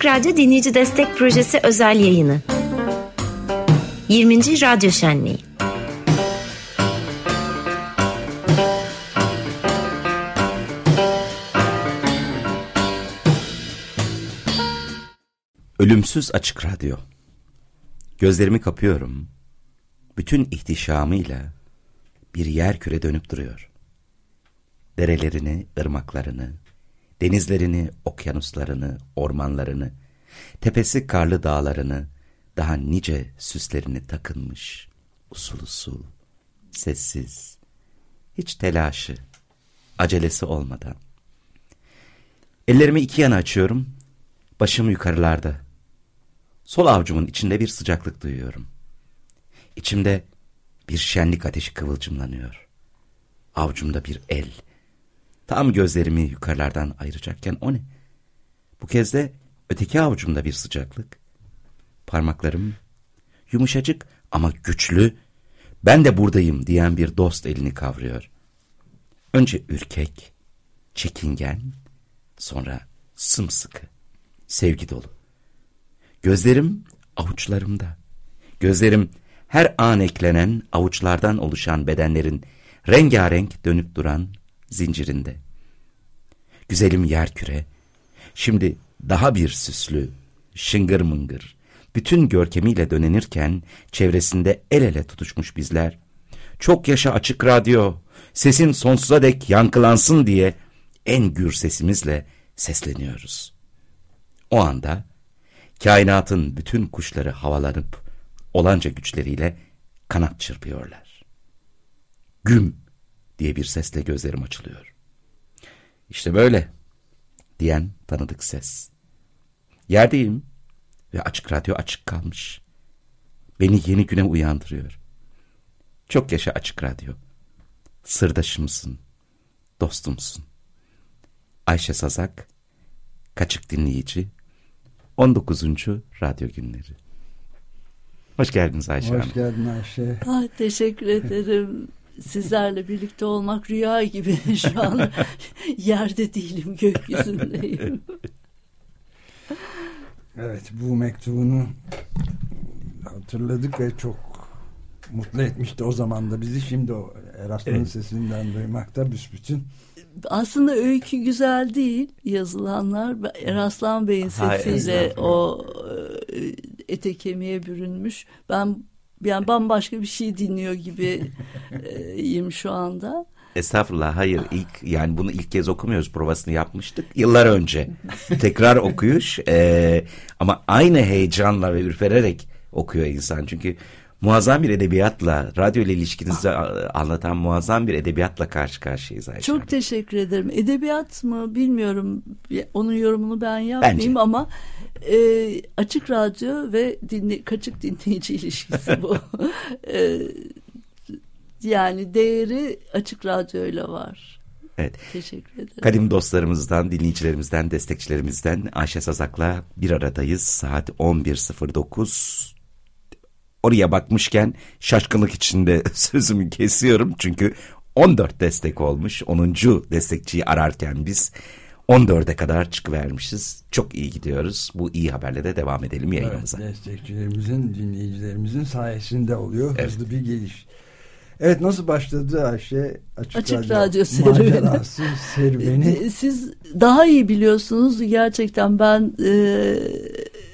Açık Radyo Dinleyici Destek Projesi özel yayını. 20. Radyo Şenliği. Ölümsüz Açık Radyo. Gözlerimi kapıyorum. Bütün ihtişamıyla bir yer küre dönüp duruyor. Derelerini, ırmaklarını, denizlerini, okyanuslarını, ormanlarını, tepesi karlı dağlarını, daha nice süslerini takınmış, usul usul, sessiz, hiç telaşı, acelesi olmadan. Ellerimi iki yana açıyorum, başım yukarılarda. Sol avcumun içinde bir sıcaklık duyuyorum. İçimde bir şenlik ateşi kıvılcımlanıyor. Avcumda bir el, Tam gözlerimi yukarılardan ayıracakken o ne? Bu kez de öteki avucumda bir sıcaklık. Parmaklarım yumuşacık ama güçlü, ben de buradayım diyen bir dost elini kavruyor. Önce ürkek, çekingen, sonra sımsıkı, sevgi dolu. Gözlerim avuçlarımda. Gözlerim her an eklenen avuçlardan oluşan bedenlerin rengarenk dönüp duran zincirinde. Güzelim yerküre, şimdi daha bir süslü, şıngır mıngır, bütün görkemiyle dönenirken çevresinde el ele tutuşmuş bizler, çok yaşa açık radyo, sesin sonsuza dek yankılansın diye en gür sesimizle sesleniyoruz. O anda kainatın bütün kuşları havalanıp olanca güçleriyle kanat çırpıyorlar. Güm diye bir sesle gözlerim açılıyor. İşte böyle diyen tanıdık ses. Yerdeyim ve açık radyo açık kalmış. Beni yeni güne uyandırıyor. Çok yaşa açık radyo. Sırdaşımsın, dostumsun. Ayşe Sazak, Kaçık Dinleyici, 19. Radyo Günleri. Hoş geldiniz Ayşe Hoş Hanım. geldin Ayşe. Ah, teşekkür ederim sizlerle birlikte olmak rüya gibi şu an yerde değilim gökyüzündeyim. Evet bu mektubunu hatırladık ve çok mutlu etmişti o zaman da bizi şimdi o Erasmus'un evet. sesinden duymakta büsbütün. Aslında öykü güzel değil yazılanlar. Eraslan Bey'in sesiyle o e, ete kemiğe bürünmüş. Ben yani bambaşka bir şey dinliyor gibiyim şu anda. Estağfurullah hayır ilk yani bunu ilk kez okumuyoruz provasını yapmıştık yıllar önce tekrar okuyuş e, ama aynı heyecanla ve ürpererek okuyor insan çünkü muazzam bir edebiyatla radyo ile ilişkinizi anlatan muazzam bir edebiyatla karşı karşıyayız Ayşe Çok teşekkür ederim edebiyat mı bilmiyorum onun yorumunu ben yapmayayım Bence. ama e, açık radyo ve dinle, kaçık dinleyici ilişkisi bu. e, yani değeri açık radyoyla var. Evet. Teşekkür ederim. Kadim dostlarımızdan, dinleyicilerimizden, destekçilerimizden Ayşe Sazak'la bir aradayız. Saat 11.09. Oraya bakmışken şaşkınlık içinde sözümü kesiyorum. Çünkü 14 destek olmuş. 10. destekçiyi ararken biz 14'e kadar çıkıvermişiz. Çok iyi gidiyoruz. Bu iyi haberle de devam edelim yayınımıza. Evet, destekçilerimizin, dinleyicilerimizin sayesinde oluyor. Evet. Hızlı bir geliş. Evet nasıl başladı Ayşe? Açık, Açık Radyo, radyo serüveni. serüveni. Siz daha iyi biliyorsunuz gerçekten ben e,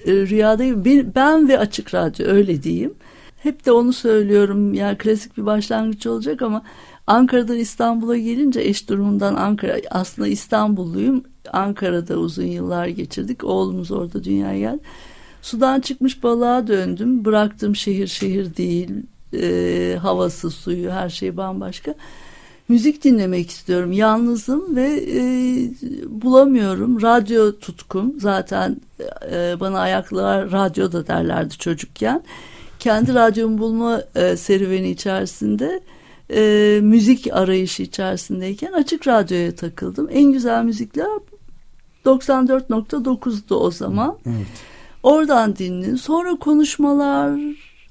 rüyadayım. Ben ve Açık Radyo öyle diyeyim. Hep de onu söylüyorum. Yani klasik bir başlangıç olacak ama Ankara'dan İstanbul'a gelince eş durumundan Ankara aslında İstanbulluyum. Ankara'da uzun yıllar geçirdik. Oğlumuz orada dünyaya geldi. Sudan çıkmış balığa döndüm. Bıraktım şehir şehir değil. E, havası, suyu her şey bambaşka. Müzik dinlemek istiyorum. Yalnızım ve e, bulamıyorum. Radyo tutkum. Zaten e, bana ayaklar radyoda derlerdi çocukken. Kendi radyomu bulma e, serüveni içerisinde e, müzik arayışı içerisindeyken açık radyoya takıldım. En güzel müzikler 94.9'du o zaman. Evet. Oradan dinledim. Sonra konuşmalar,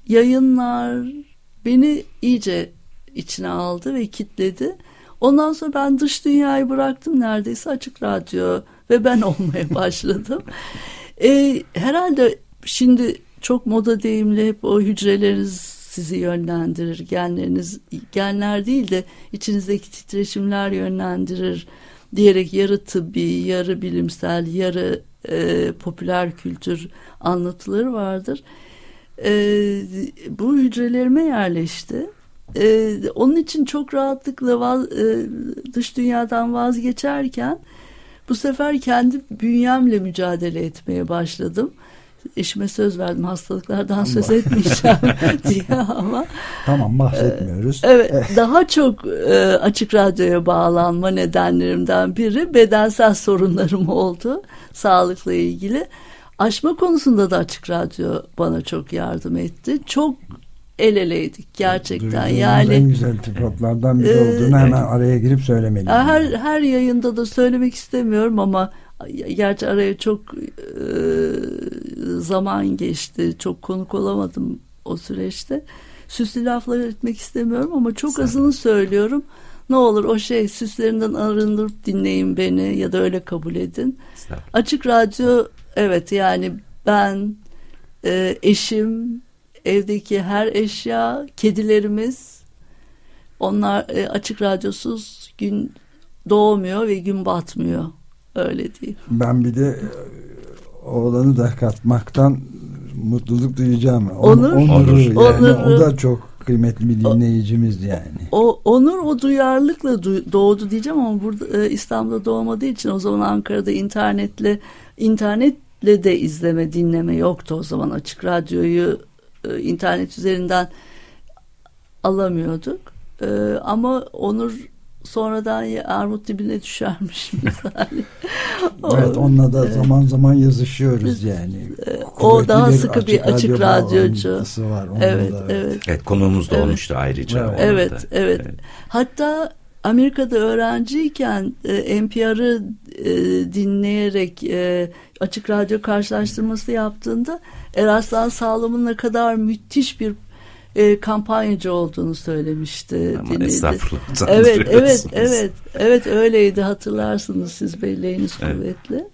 yayınlar beni iyice içine aldı ve kitledi. Ondan sonra ben dış dünyayı bıraktım neredeyse açık radyo ve ben olmaya başladım. E, herhalde şimdi çok moda deyimli hep o hücreleriniz sizi yönlendirir. Genleriniz genler değil de içinizdeki titreşimler yönlendirir diyerek yarı tıbbi, yarı bilimsel, yarı e, popüler kültür anlatıları vardır. E, bu hücrelerime yerleşti. E, onun için çok rahatlıkla vaz, e, dış dünyadan vazgeçerken bu sefer kendi bünyemle mücadele etmeye başladım eşime söz verdim hastalıklardan Allah. söz etmeyeceğim diye ama. Tamam bahsetmiyoruz. Evet daha çok e, açık radyoya bağlanma nedenlerimden biri bedensel sorunlarım oldu sağlıkla ilgili. Aşma konusunda da açık radyo bana çok yardım etti. Çok el eleydik gerçekten. Yani en güzel tipotlardan biri olduğunu hemen araya girip söylemeliyim. Her her yayında da söylemek istemiyorum ama gerçi araya çok e, zaman geçti. Çok konuk olamadım o süreçte. Süslü laflar etmek istemiyorum ama çok Sen... azını söylüyorum. Ne olur o şey süslerinden arındırıp dinleyin beni ya da öyle kabul edin. Açık radyo evet yani ben e, eşim evdeki her eşya kedilerimiz onlar e, açık radyosuz gün doğmuyor ve gün batmıyor öyle değil. Ben bir de oğlanı da katmaktan mutluluk duyacağım. On, onur, onur. Yani, onur. O da çok kıymetli bir dinleyicimiz yani. O Onur o duyarlılıkla doğdu diyeceğim ama burada e, İstanbul'da doğmadığı için o zaman Ankara'da internetle internetle de izleme dinleme yoktu o zaman açık radyoyu e, internet üzerinden alamıyorduk. E, ama Onur sonradan armut dibine düşermiş misali. evet onunla da zaman zaman yazışıyoruz yani. E, o daha sıkı açık bir açık radyocu. Var, evet, da. evet. Evet konuğumuz da evet. olmuştu ayrıca. Evet, evet, evet. evet. Hatta Amerika'da öğrenciyken e, NPR'ı e, dinleyerek e, açık radyo karşılaştırması yaptığında Eraslan Sağlam'ın ne kadar müthiş bir e, kampanyacı olduğunu söylemişti. Aman estağfurullah. Evet, evet, evet, evet öyleydi hatırlarsınız siz belleğiniz evet. kuvvetli.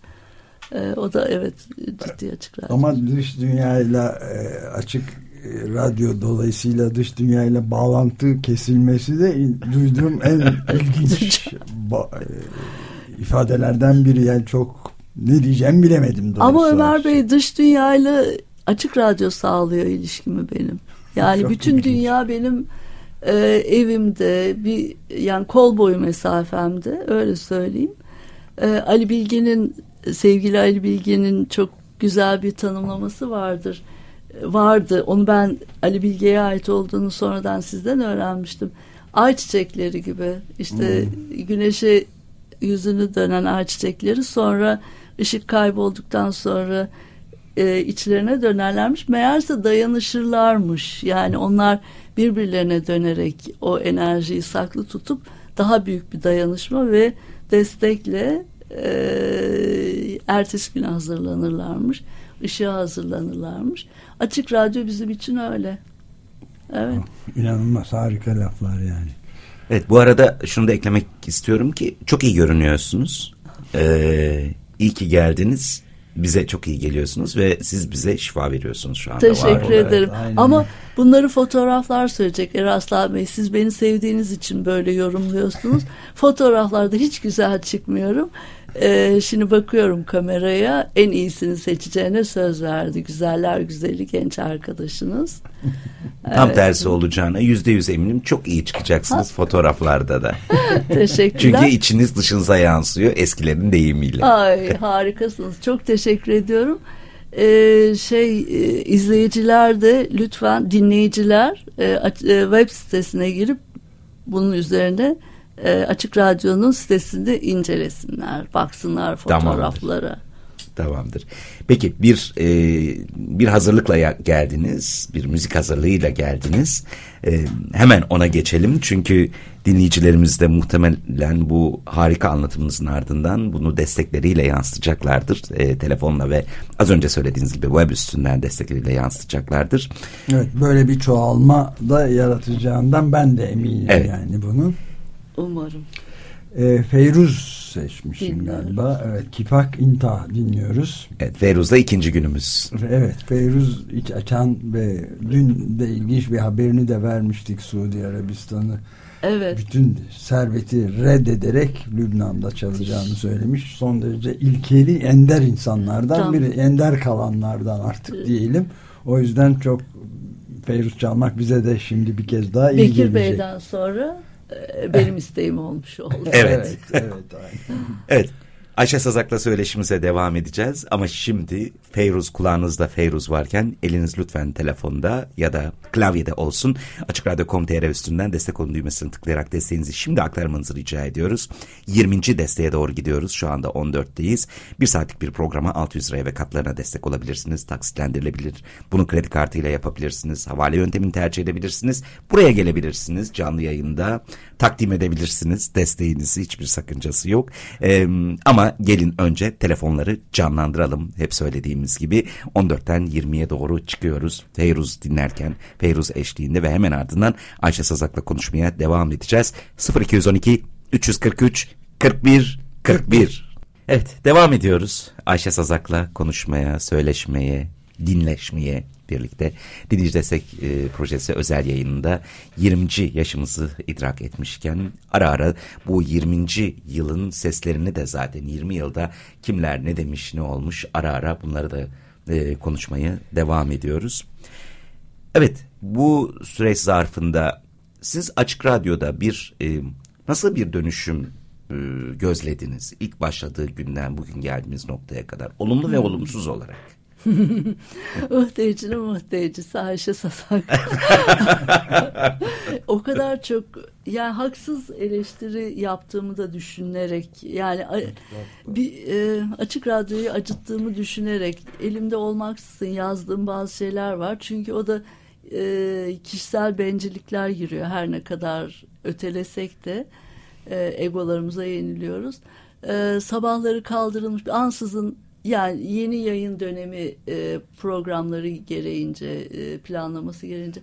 E, o da evet ciddi açık radyo. Ama dış dünyayla e, açık radyo dolayısıyla dış dünyayla bağlantı kesilmesi de duyduğum en ilginç e, ifadelerden biri yani çok ne diyeceğim bilemedim. Ama Ömer Bey dış dünyayla açık radyo sağlıyor ilişkimi benim. Yani Çok bütün ilginç. dünya benim e, evimde bir yani kol boyu mesafemde öyle söyleyeyim. E, Ali Bilge'nin sevgili Ali Bilge'nin çok güzel bir tanımlaması vardır. Vardı. Onu ben Ali Bilge'ye ait olduğunu sonradan sizden öğrenmiştim. Ay çiçekleri gibi işte hmm. güneşe yüzünü dönen ay çiçekleri sonra ışık kaybolduktan sonra e, içlerine dönerlermiş. Meğerse dayanışırlarmış. Yani onlar birbirlerine dönerek o enerjiyi saklı tutup daha büyük bir dayanışma ve destekle e, ertesi gün hazırlanırlarmış. Işığa hazırlanırlarmış. Açık radyo bizim için öyle. Evet. İnanılmaz harika laflar yani. Evet bu arada şunu da eklemek istiyorum ki çok iyi görünüyorsunuz. Ee, iyi ki geldiniz bize çok iyi geliyorsunuz ve siz bize şifa veriyorsunuz şu anda. Teşekkür ederim. Evet, Ama bunları fotoğraflar söyleyecek Eraslan Bey. Siz beni sevdiğiniz için böyle yorumluyorsunuz. Fotoğraflarda hiç güzel çıkmıyorum. Ee, şimdi bakıyorum kameraya en iyisini seçeceğine söz verdi. Güzeller güzeli genç arkadaşınız. Tam evet. tersi olacağına yüzde yüz eminim. Çok iyi çıkacaksınız ha. fotoğraflarda da. Teşekkürler. Çünkü içiniz dışınıza yansıyor eskilerin deyimiyle. Ay harikasınız. Çok teşekkür ediyorum. Ee, şey e, izleyiciler de lütfen dinleyiciler e, e, web sitesine girip bunun üzerine e, Açık Radyo'nun sitesinde incelesinler, baksınlar fotoğraflara. Tamamdır. Tamamdır. Peki bir e, bir hazırlıkla geldiniz, bir müzik hazırlığıyla geldiniz. E, hemen ona geçelim çünkü dinleyicilerimiz de muhtemelen bu harika anlatımınızın ardından bunu destekleriyle yansıtacaklardır. E, telefonla ve az önce söylediğiniz gibi web üstünden destekleriyle yansıtacaklardır. Evet böyle bir çoğalma da yaratacağından ben de eminim evet. yani bunun. Umarım. E, Feyruz seçmişsin Dinliyorum. galiba. Evet, Kifak İnta dinliyoruz. Evet, Feyruz'da ikinci günümüz. Evet, Feyruz iç açan ve dün de ilginç bir haberini de vermiştik Suudi Arabistan'ı. Evet. Bütün serveti reddederek Lübnan'da çalacağını söylemiş. Son derece ilkeli, ender insanlardan tamam. biri. Ender kalanlardan artık diyelim. O yüzden çok Feyruz çalmak bize de şimdi bir kez daha iyi Bekir gelecek. Bekir Bey'den sonra benim isteğim olmuş oldu. evet. evet, evet, evet. Ayşe Sazak'la söyleşimize devam edeceğiz ama şimdi Feyruz kulağınızda Feyruz varken eliniz lütfen telefonda ya da klavyede olsun. Açık Radyo.com.tr üstünden destek olun düğmesini tıklayarak desteğinizi şimdi aktarmanızı rica ediyoruz. 20. desteğe doğru gidiyoruz. Şu anda 14'teyiz. Bir saatlik bir programa 600 liraya ve katlarına destek olabilirsiniz. Taksitlendirilebilir. Bunu kredi kartıyla yapabilirsiniz. Havale yöntemini tercih edebilirsiniz. Buraya gelebilirsiniz. Canlı yayında takdim edebilirsiniz. Desteğinizi hiçbir sakıncası yok. Ee, ama gelin önce telefonları canlandıralım. Hep söylediğimiz gibi 14'ten 20'ye doğru çıkıyoruz. Feyruz dinlerken, Feyruz eşliğinde ve hemen ardından Ayşe Sazak'la konuşmaya devam edeceğiz. 0212 343 41 41 Evet devam ediyoruz Ayşe Sazak'la konuşmaya, söyleşmeye, dinleşmeye birlikte Dinleyici Destek e, Projesi özel yayınında 20. yaşımızı idrak etmişken ara ara bu 20. yılın seslerini de zaten 20 yılda kimler ne demiş ne olmuş ara ara bunları da e, konuşmaya devam ediyoruz. Evet bu süreç zarfında siz Açık Radyo'da bir e, nasıl bir dönüşüm e, gözlediniz ilk başladığı günden bugün geldiğimiz noktaya kadar olumlu ve olumsuz olarak? Muhtecinin muhtecisi Ayşe Sasak. o kadar çok yani haksız eleştiri yaptığımı da düşünerek yani bir e, açık radyoyu acıttığımı düşünerek elimde olmaksızın yazdığım bazı şeyler var. Çünkü o da e, kişisel bencillikler giriyor her ne kadar ötelesek de e, egolarımıza yeniliyoruz. E, sabahları kaldırılmış ansızın yani yeni yayın dönemi e, programları gereğince e, planlaması gereğince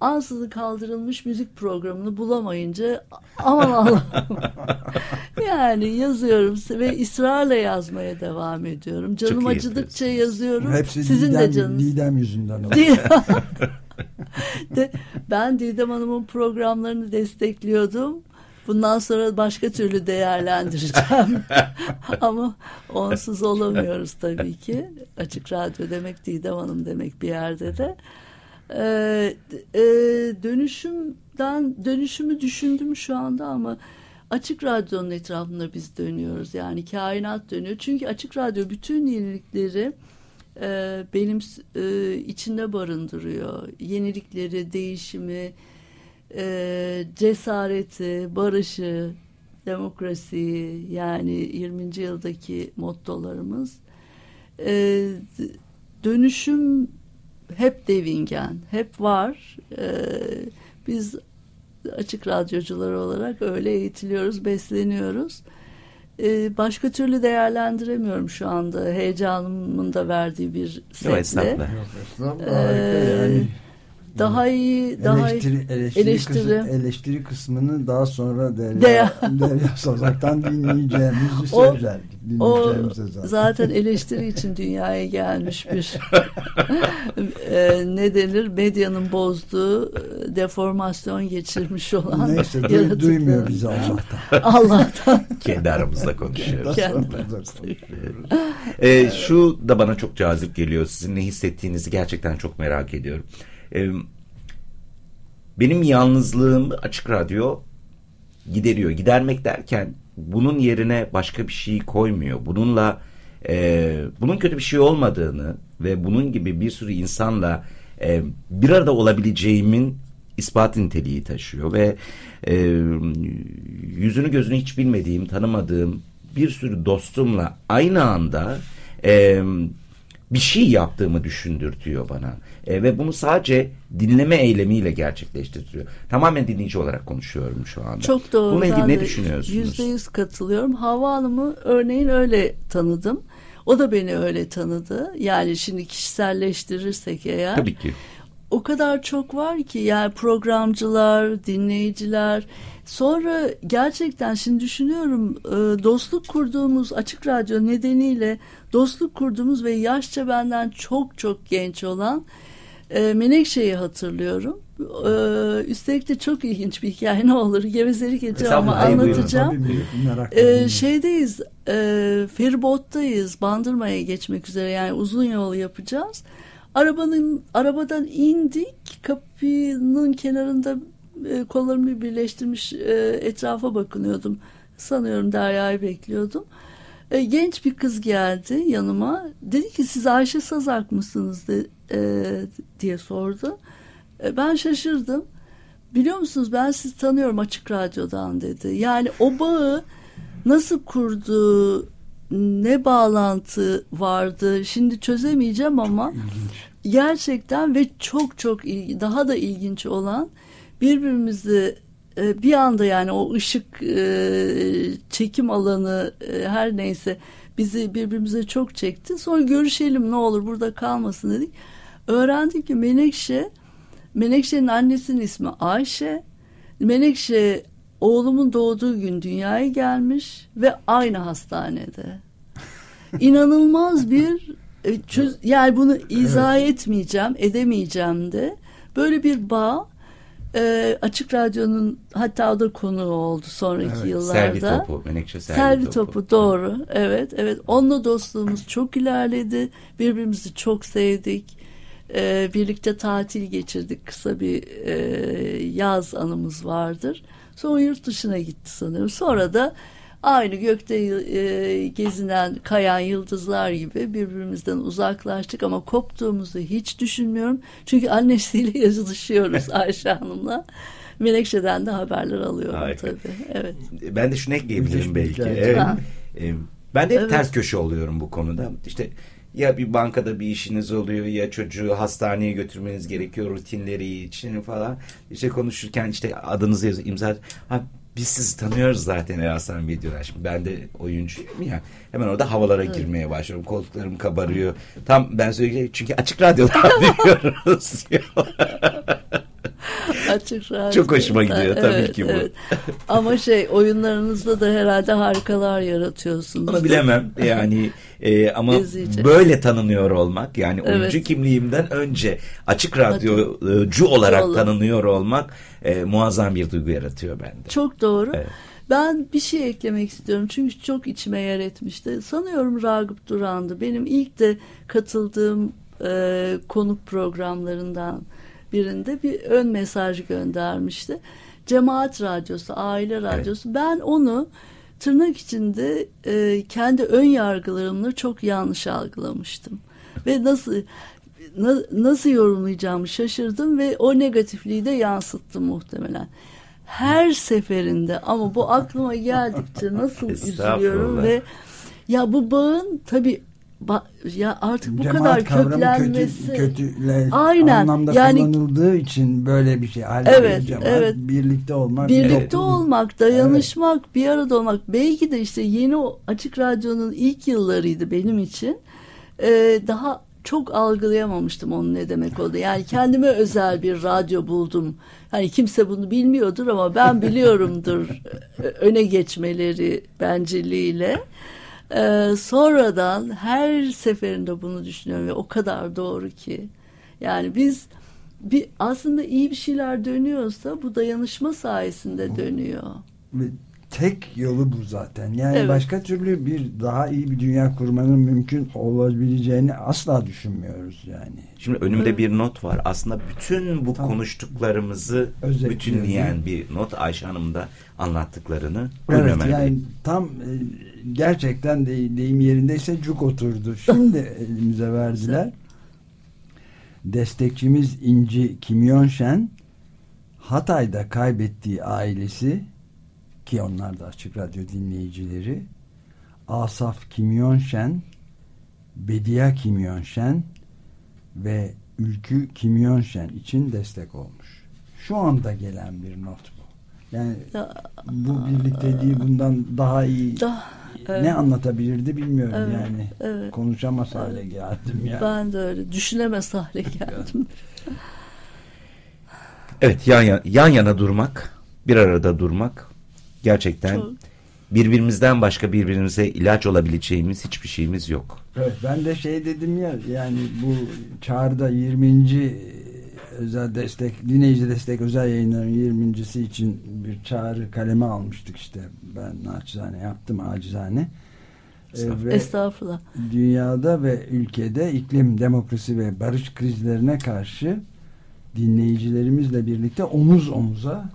ansızın kaldırılmış müzik programını bulamayınca aman Allah'ım yani yazıyorum ve ısrarla yazmaya devam ediyorum. Canım acıdıkça yazıyorum. Hepsi Sizin Didem, de canınız. Didem yüzünden de, ben Didem Hanım'ın programlarını destekliyordum. Bundan sonra başka türlü değerlendireceğim. Ama onsuz olamıyoruz tabii ki. Açık radyo demek Didem Hanım demek bir yerde de. Ee, e, dönüşümden dönüşümü düşündüm şu anda ama Açık Radyo'nun etrafında biz dönüyoruz. Yani kainat dönüyor. Çünkü Açık Radyo bütün yenilikleri e, benim e, içinde barındırıyor. Yenilikleri, değişimi, e, cesareti, barışı, demokrasiyi yani 20. yıldaki mottolarımız e, dönüşüm hep devingen, hep var. E, biz açık radyocular olarak öyle eğitiliyoruz, besleniyoruz. E, başka türlü değerlendiremiyorum şu anda heyecanımın da verdiği bir setle. Yok. Ee, yani daha iyi daha eleştiri, iyi, eleştiri, eleştiri. Kısmı, eleştiri kısmını daha sonra Derya, Derya. Sazak'tan dinleyeceğimizi o, söylerdik. O zaten. zaten eleştiri için dünyaya gelmiş bir e, ne denir medyanın bozduğu e, deformasyon geçirmiş olan Neyse du duymuyor bizi Allah'tan. Allah'tan. Kendi aramızda konuşuyoruz. Kendi aramızda konuşuyoruz. e, şu da bana çok cazip geliyor. Sizin ne hissettiğinizi gerçekten çok merak ediyorum. E, benim yalnızlığım açık radyo gideriyor. Gidermek derken bunun yerine başka bir şey koymuyor. Bununla e, bunun kötü bir şey olmadığını ve bunun gibi bir sürü insanla e, bir arada olabileceğimin ispat niteliği taşıyor ve e, yüzünü gözünü hiç bilmediğim, tanımadığım bir sürü dostumla aynı anda e, bir şey yaptığımı düşündürtüyor bana. E, ve bunu sadece dinleme eylemiyle gerçekleştiriyor. Tamamen dinleyici olarak konuşuyorum şu anda. Çok doğru. Bununla ilgili ne düşünüyorsunuz? Yüzde yüz katılıyorum. Hava Hanım'ı örneğin öyle tanıdım. O da beni öyle tanıdı. Yani şimdi kişiselleştirirsek eğer. Tabii ki. O kadar çok var ki yani programcılar, dinleyiciler. Sonra gerçekten şimdi düşünüyorum e, dostluk kurduğumuz açık radyo nedeniyle dostluk kurduğumuz ve yaşça benden çok çok genç olan e, Menekşe'yi hatırlıyorum. E, üstelik de çok ilginç bir hikaye ne olur gevezelik edeceğim ama anlatacağım. Şeydeyiz e, feribottayız Bandırma'ya geçmek üzere yani uzun yol yapacağız. Arabanın arabadan indik kapının kenarında e, kollarımı birleştirmiş e, etrafa bakınıyordum. Sanıyorum Derya'yı bekliyordum. E, genç bir kız geldi yanıma. Dedi ki siz Ayşe Sazak mısınız de, e, diye sordu. E, ben şaşırdım. Biliyor musunuz ben sizi tanıyorum açık radyodan dedi. Yani o bağı nasıl kurdu, ne bağlantı vardı şimdi çözemeyeceğim ama gerçekten ve çok çok ilgi, daha da ilginç olan birbirimizi e, bir anda yani o ışık e, çekim alanı e, her neyse bizi birbirimize çok çekti. Sonra görüşelim ne olur burada kalmasın dedik. Öğrendik ki Menekşe Menekşe'nin annesinin ismi Ayşe. Menekşe oğlumun doğduğu gün dünyaya gelmiş ve aynı hastanede. İnanılmaz bir çöz, yani bunu izah evet. etmeyeceğim, edemeyeceğim de. Böyle bir bağ e, Açık Radyo'nun hatta o da konu oldu sonraki evet. yıllarda. Servi topu, Menekşe Servi, Servi topu. topu. doğru. Evet, evet. Onunla dostluğumuz çok ilerledi. Birbirimizi çok sevdik. Ee, birlikte tatil geçirdik. Kısa bir e, yaz anımız vardır. Sonra yurt dışına gitti sanırım. Sonra da aynı gökte e, gezinen, kayan yıldızlar gibi birbirimizden uzaklaştık ama koptuğumuzu hiç düşünmüyorum. Çünkü annesiyle yazışıyoruz Ayşe Hanım'la. Menekşe'den de haberler alıyorum Harika. tabii. Evet. Ben de şunu ekleyebilirim belki. Evet. Ben de hep evet. ters köşe oluyorum bu konuda. İşte ya bir bankada bir işiniz oluyor ya çocuğu hastaneye götürmeniz gerekiyor rutinleri için falan. İşte konuşurken işte adınızı yazıyor imza. Ha, biz sizi tanıyoruz zaten Eraslan Bey diyorlar. Şimdi ben de oyuncuyum ya. Hemen orada havalara evet. girmeye başlıyorum. Koltuklarım kabarıyor. Tam ben söyleyeceğim çünkü açık radyodan diyoruz. Açık radyo. Çok hoşuma gidiyor tabii evet, ki bu. Evet. Ama şey oyunlarınızda da herhalde harikalar yaratıyorsunuz. Onu bilemem yani e, ama İzleyecek. böyle tanınıyor olmak yani evet. oyuncu kimliğimden önce açık radyocu olarak Olur. tanınıyor olmak e, muazzam bir duygu yaratıyor bende. Çok doğru. Evet. Ben bir şey eklemek istiyorum çünkü çok içime yer etmişti. Sanıyorum Ragıp Duran'dı. Benim ilk de katıldığım e, konuk programlarından birinde bir ön mesaj göndermişti. Cemaat radyosu, aile radyosu. Evet. Ben onu tırnak içinde e, kendi ön yargılarımla çok yanlış algılamıştım. Ve nasıl na, nasıl yorumlayacağımı şaşırdım ve o negatifliği de yansıttım muhtemelen. Her seferinde ama bu aklıma geldikçe nasıl üzülüyorum ve ya bu bağın tabii ya artık bu Cemaat kadar köklenmesi kötü, aynen anlamda yani kullanıldığı için böyle bir şey halde evet cemaat, evet birlikte olmak birlikte toplum. olmak dayanışmak evet. bir arada olmak belki de işte yeni açık radyonun ilk yıllarıydı benim için ee, daha çok algılayamamıştım onun ne demek oldu. Yani kendime özel bir radyo buldum. Hani kimse bunu bilmiyordur ama ben biliyorumdur öne geçmeleri bencilliğiyle. Ee, sonradan her seferinde bunu düşünüyorum ve o kadar doğru ki. Yani biz bir aslında iyi bir şeyler dönüyorsa bu dayanışma sayesinde dönüyor. Tek yolu bu zaten. Yani evet. başka türlü bir daha iyi bir dünya kurmanın mümkün olabileceğini asla düşünmüyoruz yani. Şimdi önümde evet. bir not var. Aslında bütün bu tamam. konuştuklarımızı bütünleyen bir not Ayşe Hanım da anlattıklarını. Evet yani tam e, gerçekten de, deyim yerindeyse cuk oturdu. Şimdi elimize verdiler. Destekçimiz İnci Kimyonşen Hatay'da kaybettiği ailesi ki onlar da açık radyo dinleyicileri Asaf Kimyonşen Bediye Kimyonşen ve Ülkü Kimyonşen için destek olmuş. Şu anda gelen bir not bu. Yani bu birlikteliği bundan daha iyi daha, evet. ne anlatabilirdi bilmiyorum evet, yani. Evet. Konuşamaz hale geldim yani. Ben de öyle düşünemez hale geldim. Evet yan yana, yan yana durmak, bir arada durmak gerçekten Çok. birbirimizden başka birbirimize ilaç olabileceğimiz hiçbir şeyimiz yok. Evet ben de şey dedim ya yani bu çağrıda 20. özel destek dinleyici destek özel yayınların 20.si için bir çağrı kaleme almıştık işte ben naçizane yaptım acizane. Estağfurullah. Ee, Estağfurullah. Dünyada ve ülkede iklim, demokrasi ve barış krizlerine karşı dinleyicilerimizle birlikte omuz omuza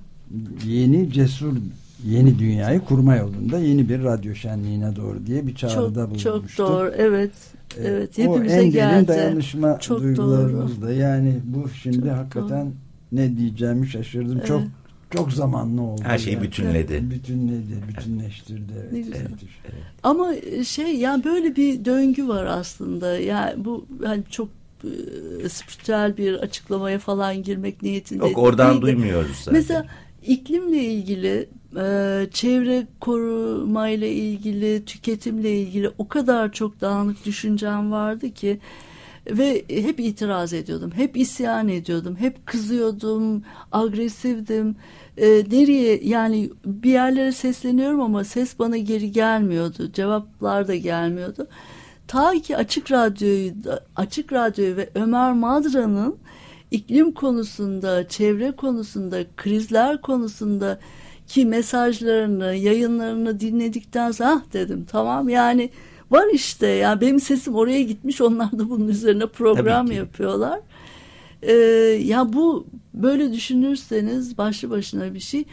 yeni cesur yeni dünyayı kurma yolunda yeni bir radyo şenliğine doğru diye bir çağrıda bulunmuştu. Çok doğru evet. Ee, evet hepimize o en geldi. dayanışma çok duygularımız da yani bu şimdi çok hakikaten doğru. ne diyeceğimi şaşırdım. Evet. Çok çok zamanlı oldu. Her şeyi yani. bütünledi. Bütünledi, bütünleştirdi. Evet. Ne güzel. Evet. Ama şey yani böyle bir döngü var aslında. Yani bu hani çok e, spiritüel bir açıklamaya falan girmek niyetinde. Yok oradan değil. duymuyoruz zaten. Mesela iklimle ilgili e, çevre korumayla ilgili tüketimle ilgili o kadar çok dağınık düşüncem vardı ki ve hep itiraz ediyordum hep isyan ediyordum hep kızıyordum agresifdim. E, nereye yani bir yerlere sesleniyorum ama ses bana geri gelmiyordu cevaplar da gelmiyordu. Ta ki Açık Radyo'yu Açık Radyo ve Ömer Madra'nın iklim konusunda, çevre konusunda, krizler konusunda ki mesajlarını, yayınlarını dinledikten sonra ah dedim tamam yani var işte ya yani benim sesim oraya gitmiş onlar da bunun üzerine program yapıyorlar. Ee, ya bu böyle düşünürseniz başlı başına bir şey.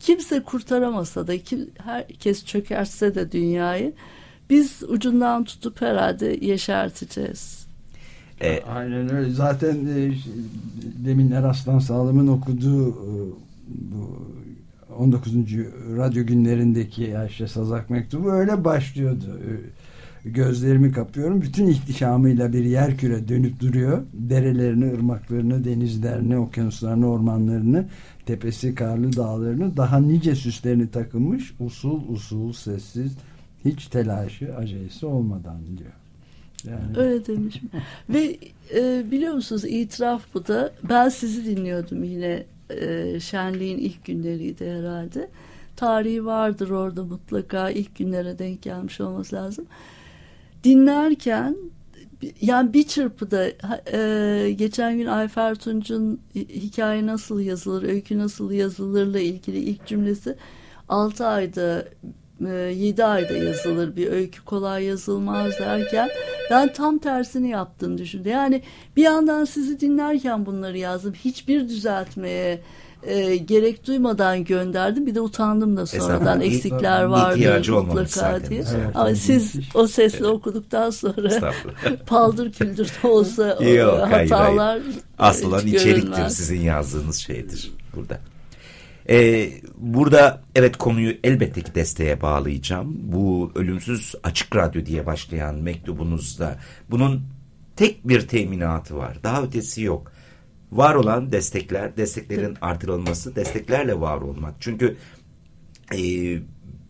Kimse kurtaramasa da kim, herkes çökerse de dünyayı biz ucundan tutup herhalde yeşerteceğiz. E, Aynen öyle. Zaten e, demin Eraslan Sağlam'ın okuduğu e, bu 19. radyo günlerindeki Ayşe Sazak mektubu öyle başlıyordu. E, gözlerimi kapıyorum. Bütün ihtişamıyla bir yer küre dönüp duruyor. Derelerini, ırmaklarını, denizlerini, okyanuslarını, ormanlarını, tepesi karlı dağlarını, daha nice süslerini takılmış, usul usul sessiz, hiç telaşı, acelesi olmadan diyor. Yani. Öyle demiş. Ve e, biliyor musunuz itiraf bu da ben sizi dinliyordum yine e, şenliğin ilk günleriydi herhalde. Tarihi vardır orada mutlaka ilk günlere denk gelmiş olması lazım. Dinlerken yani bir çırpıda e, geçen gün Ayfer Tunç'un hikaye nasıl yazılır, öykü nasıl yazılırla ilgili ilk cümlesi 6 ayda 7 e, ayda yazılır bir öykü kolay yazılmaz derken ben tam tersini yaptığını düşündüm. Yani bir yandan sizi dinlerken bunları yazdım. Hiçbir düzeltmeye e, gerek duymadan gönderdim. Bir de utandım da sonradan eksikler vardı mutlaka diye. Evet, Ama siz o sesle evet. okuduktan sonra paldır küldür de olsa Yok, hatalar hayır, hayır. aslında içeriktir sizin yazdığınız şeydir burada. Ee, burada evet konuyu elbette ki desteğe bağlayacağım. Bu ölümsüz açık radyo diye başlayan mektubunuzda bunun tek bir teminatı var. Daha ötesi yok. Var olan destekler, desteklerin artırılması, desteklerle var olmak. Çünkü e,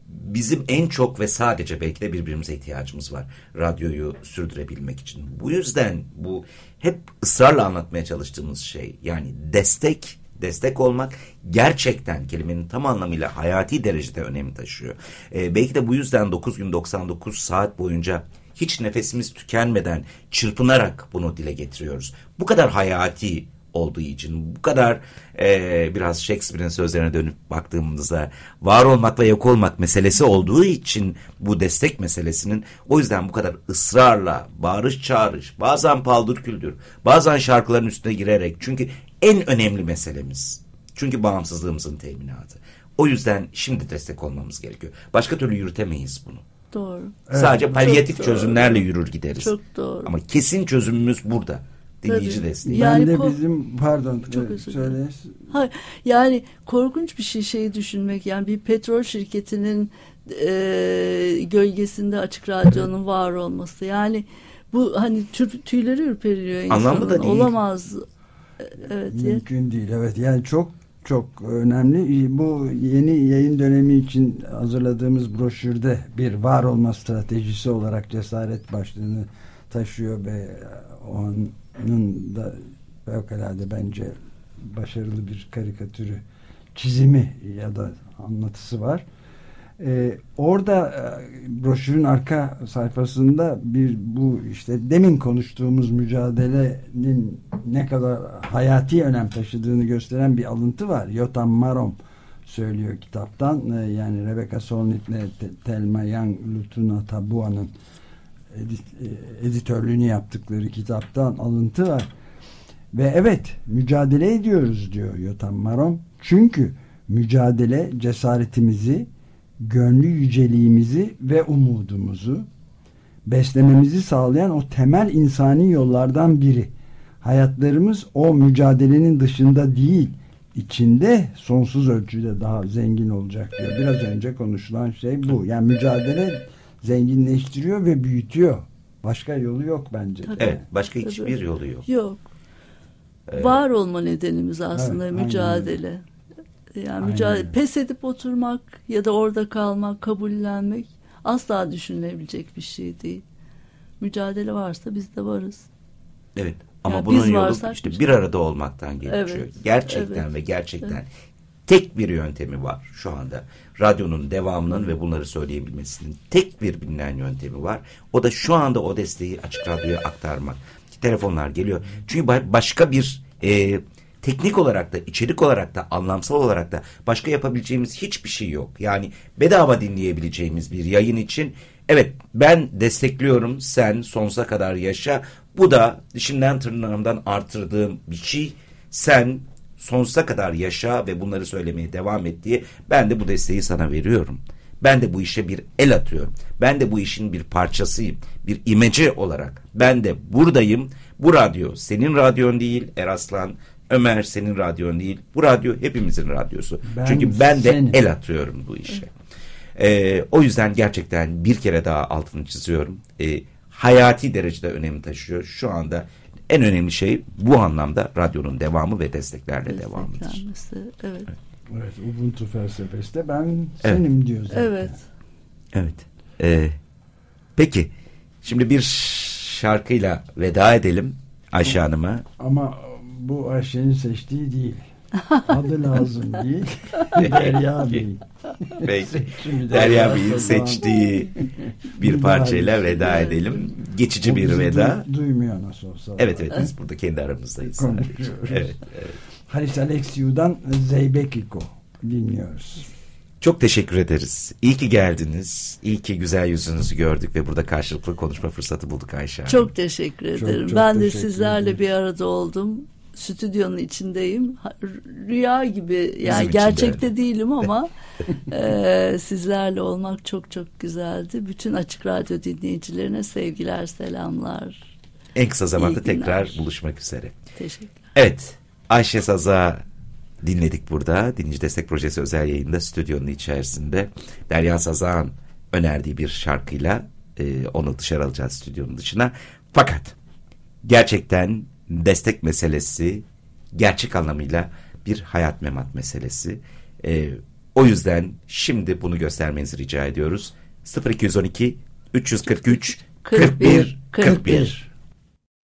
bizim en çok ve sadece belki de birbirimize ihtiyacımız var. Radyoyu sürdürebilmek için. Bu yüzden bu hep ısrarla anlatmaya çalıştığımız şey yani destek destek olmak gerçekten kelimenin tam anlamıyla hayati derecede önem taşıyor. Ee, belki de bu yüzden 9 gün 99 saat boyunca hiç nefesimiz tükenmeden çırpınarak bunu dile getiriyoruz. Bu kadar hayati olduğu için bu kadar e, biraz Shakespeare'in sözlerine dönüp baktığımızda var olmak ve yok olmak meselesi olduğu için bu destek meselesinin o yüzden bu kadar ısrarla bağırış çağırış bazen paldır küldür bazen şarkıların üstüne girerek çünkü en önemli meselemiz. Çünkü bağımsızlığımızın teminatı. O yüzden şimdi destek olmamız gerekiyor. Başka türlü yürütemeyiz bunu. Doğru. Sadece evet, palyatif çözümlerle yürür gideriz. Çok doğru. Ama kesin çözümümüz burada. Dinleyici Tabii. desteği. Yani ben de bizim pardon çok özür söyle. Hayır, yani korkunç bir şey şeyi düşünmek. Yani bir petrol şirketinin e, gölgesinde açık radyonun var olması. Yani bu hani tüyleri ürperiyor insanın. Anlamı da değil. Olamaz evet, mümkün değil. Evet yani çok çok önemli. Bu yeni yayın dönemi için hazırladığımız broşürde bir var olma stratejisi olarak cesaret başlığını taşıyor ve onun da fevkalade bence başarılı bir karikatürü çizimi ya da anlatısı var. Ee, orada e, broşürün arka sayfasında bir bu işte demin konuştuğumuz mücadelenin ne kadar hayati önem taşıdığını gösteren bir alıntı var. Yotam Marom söylüyor kitaptan. Ee, yani Rebecca Solnit'le Telma Young Lutuna Tabua'nın edit, e, editörlüğünü yaptıkları kitaptan alıntı var. Ve evet mücadele ediyoruz diyor Yotam Marom. Çünkü mücadele cesaretimizi, gönlü yüceliğimizi ve umudumuzu beslememizi sağlayan o temel insani yollardan biri. Hayatlarımız o mücadelenin dışında değil, içinde sonsuz ölçüde daha zengin olacak diyor. Biraz önce konuşulan şey bu. Yani mücadele zenginleştiriyor ve büyütüyor. Başka yolu yok bence. Tabii. Evet, başka hiçbir yolu yok. Yok. Ee, Var olma nedenimiz aslında evet, mücadele. Aynen. Yani mücadele, pes edip oturmak ya da orada kalmak, kabullenmek asla düşünülebilecek bir şey değil. Mücadele varsa biz de varız. Evet. Ama yani bunun yolu işte bir arada olmaktan geçiyor. Evet, gerçekten evet, ve gerçekten evet. tek bir yöntemi var şu anda. Radyonun devamının ve bunları söyleyebilmesinin tek bir bilinen yöntemi var. O da şu anda o desteği açık radyoya aktarmak. Telefonlar geliyor. Çünkü başka bir e, teknik olarak da içerik olarak da anlamsal olarak da başka yapabileceğimiz hiçbir şey yok. Yani bedava dinleyebileceğimiz bir yayın için evet ben destekliyorum sen sonsuza kadar yaşa. Bu da dişimden tırnağımdan artırdığım bir şey. Sen sonsuza kadar yaşa ve bunları söylemeye devam et diye ben de bu desteği sana veriyorum. Ben de bu işe bir el atıyorum. Ben de bu işin bir parçasıyım. Bir imece olarak. Ben de buradayım. Bu radyo senin radyon değil Eraslan. Ömer senin radyon değil. Bu radyo hepimizin radyosu. Ben Çünkü ben de senin. el atıyorum bu işe. Ee, o yüzden gerçekten bir kere daha altını çiziyorum. Ee, hayati derecede önem taşıyor. Şu anda en önemli şey bu anlamda radyonun devamı ve desteklerle devamıdır. Evet. Evet, Ubuntu felsefesi de ben senim evet. diyor zaten. Evet. Evet. Ee, peki, şimdi bir şarkıyla veda edelim Ayşe Hanım'a. Ama bu Ayşe'nin seçtiği değil. Adı lazım değil. Derya Bey. Peki. Derya Bey'in seçtiği bir parçayla veda edelim. Geçici o bir veda. Du duymuyor nasıl olsa. Evet evet biz burada kendi aramızdayız. Konuşuyoruz. Evet, evet. Haris Alexiou'dan Zeybekiko dinliyoruz. Çok teşekkür ederiz. İyi ki geldiniz. İyi ki güzel yüzünüzü gördük ve burada karşılıklı konuşma fırsatı bulduk Ayşe Hanım. Çok teşekkür ederim. Çok, çok ben de sizlerle ederiz. bir arada oldum stüdyonun içindeyim. Rüya gibi yani Bizim gerçekte değilim ama e, sizlerle olmak çok çok güzeldi. Bütün Açık Radyo dinleyicilerine sevgiler, selamlar. En kısa zamanda tekrar buluşmak üzere. Teşekkür. Evet, Ayşe Saza dinledik burada. Dinleyici Destek Projesi özel yayında stüdyonun içerisinde Derya Sazan önerdiği bir şarkıyla e, onu dışarı alacağız stüdyonun dışına. Fakat gerçekten destek meselesi gerçek anlamıyla bir hayat memat meselesi. E, o yüzden şimdi bunu göstermenizi rica ediyoruz. 0212 343 41 41. 41.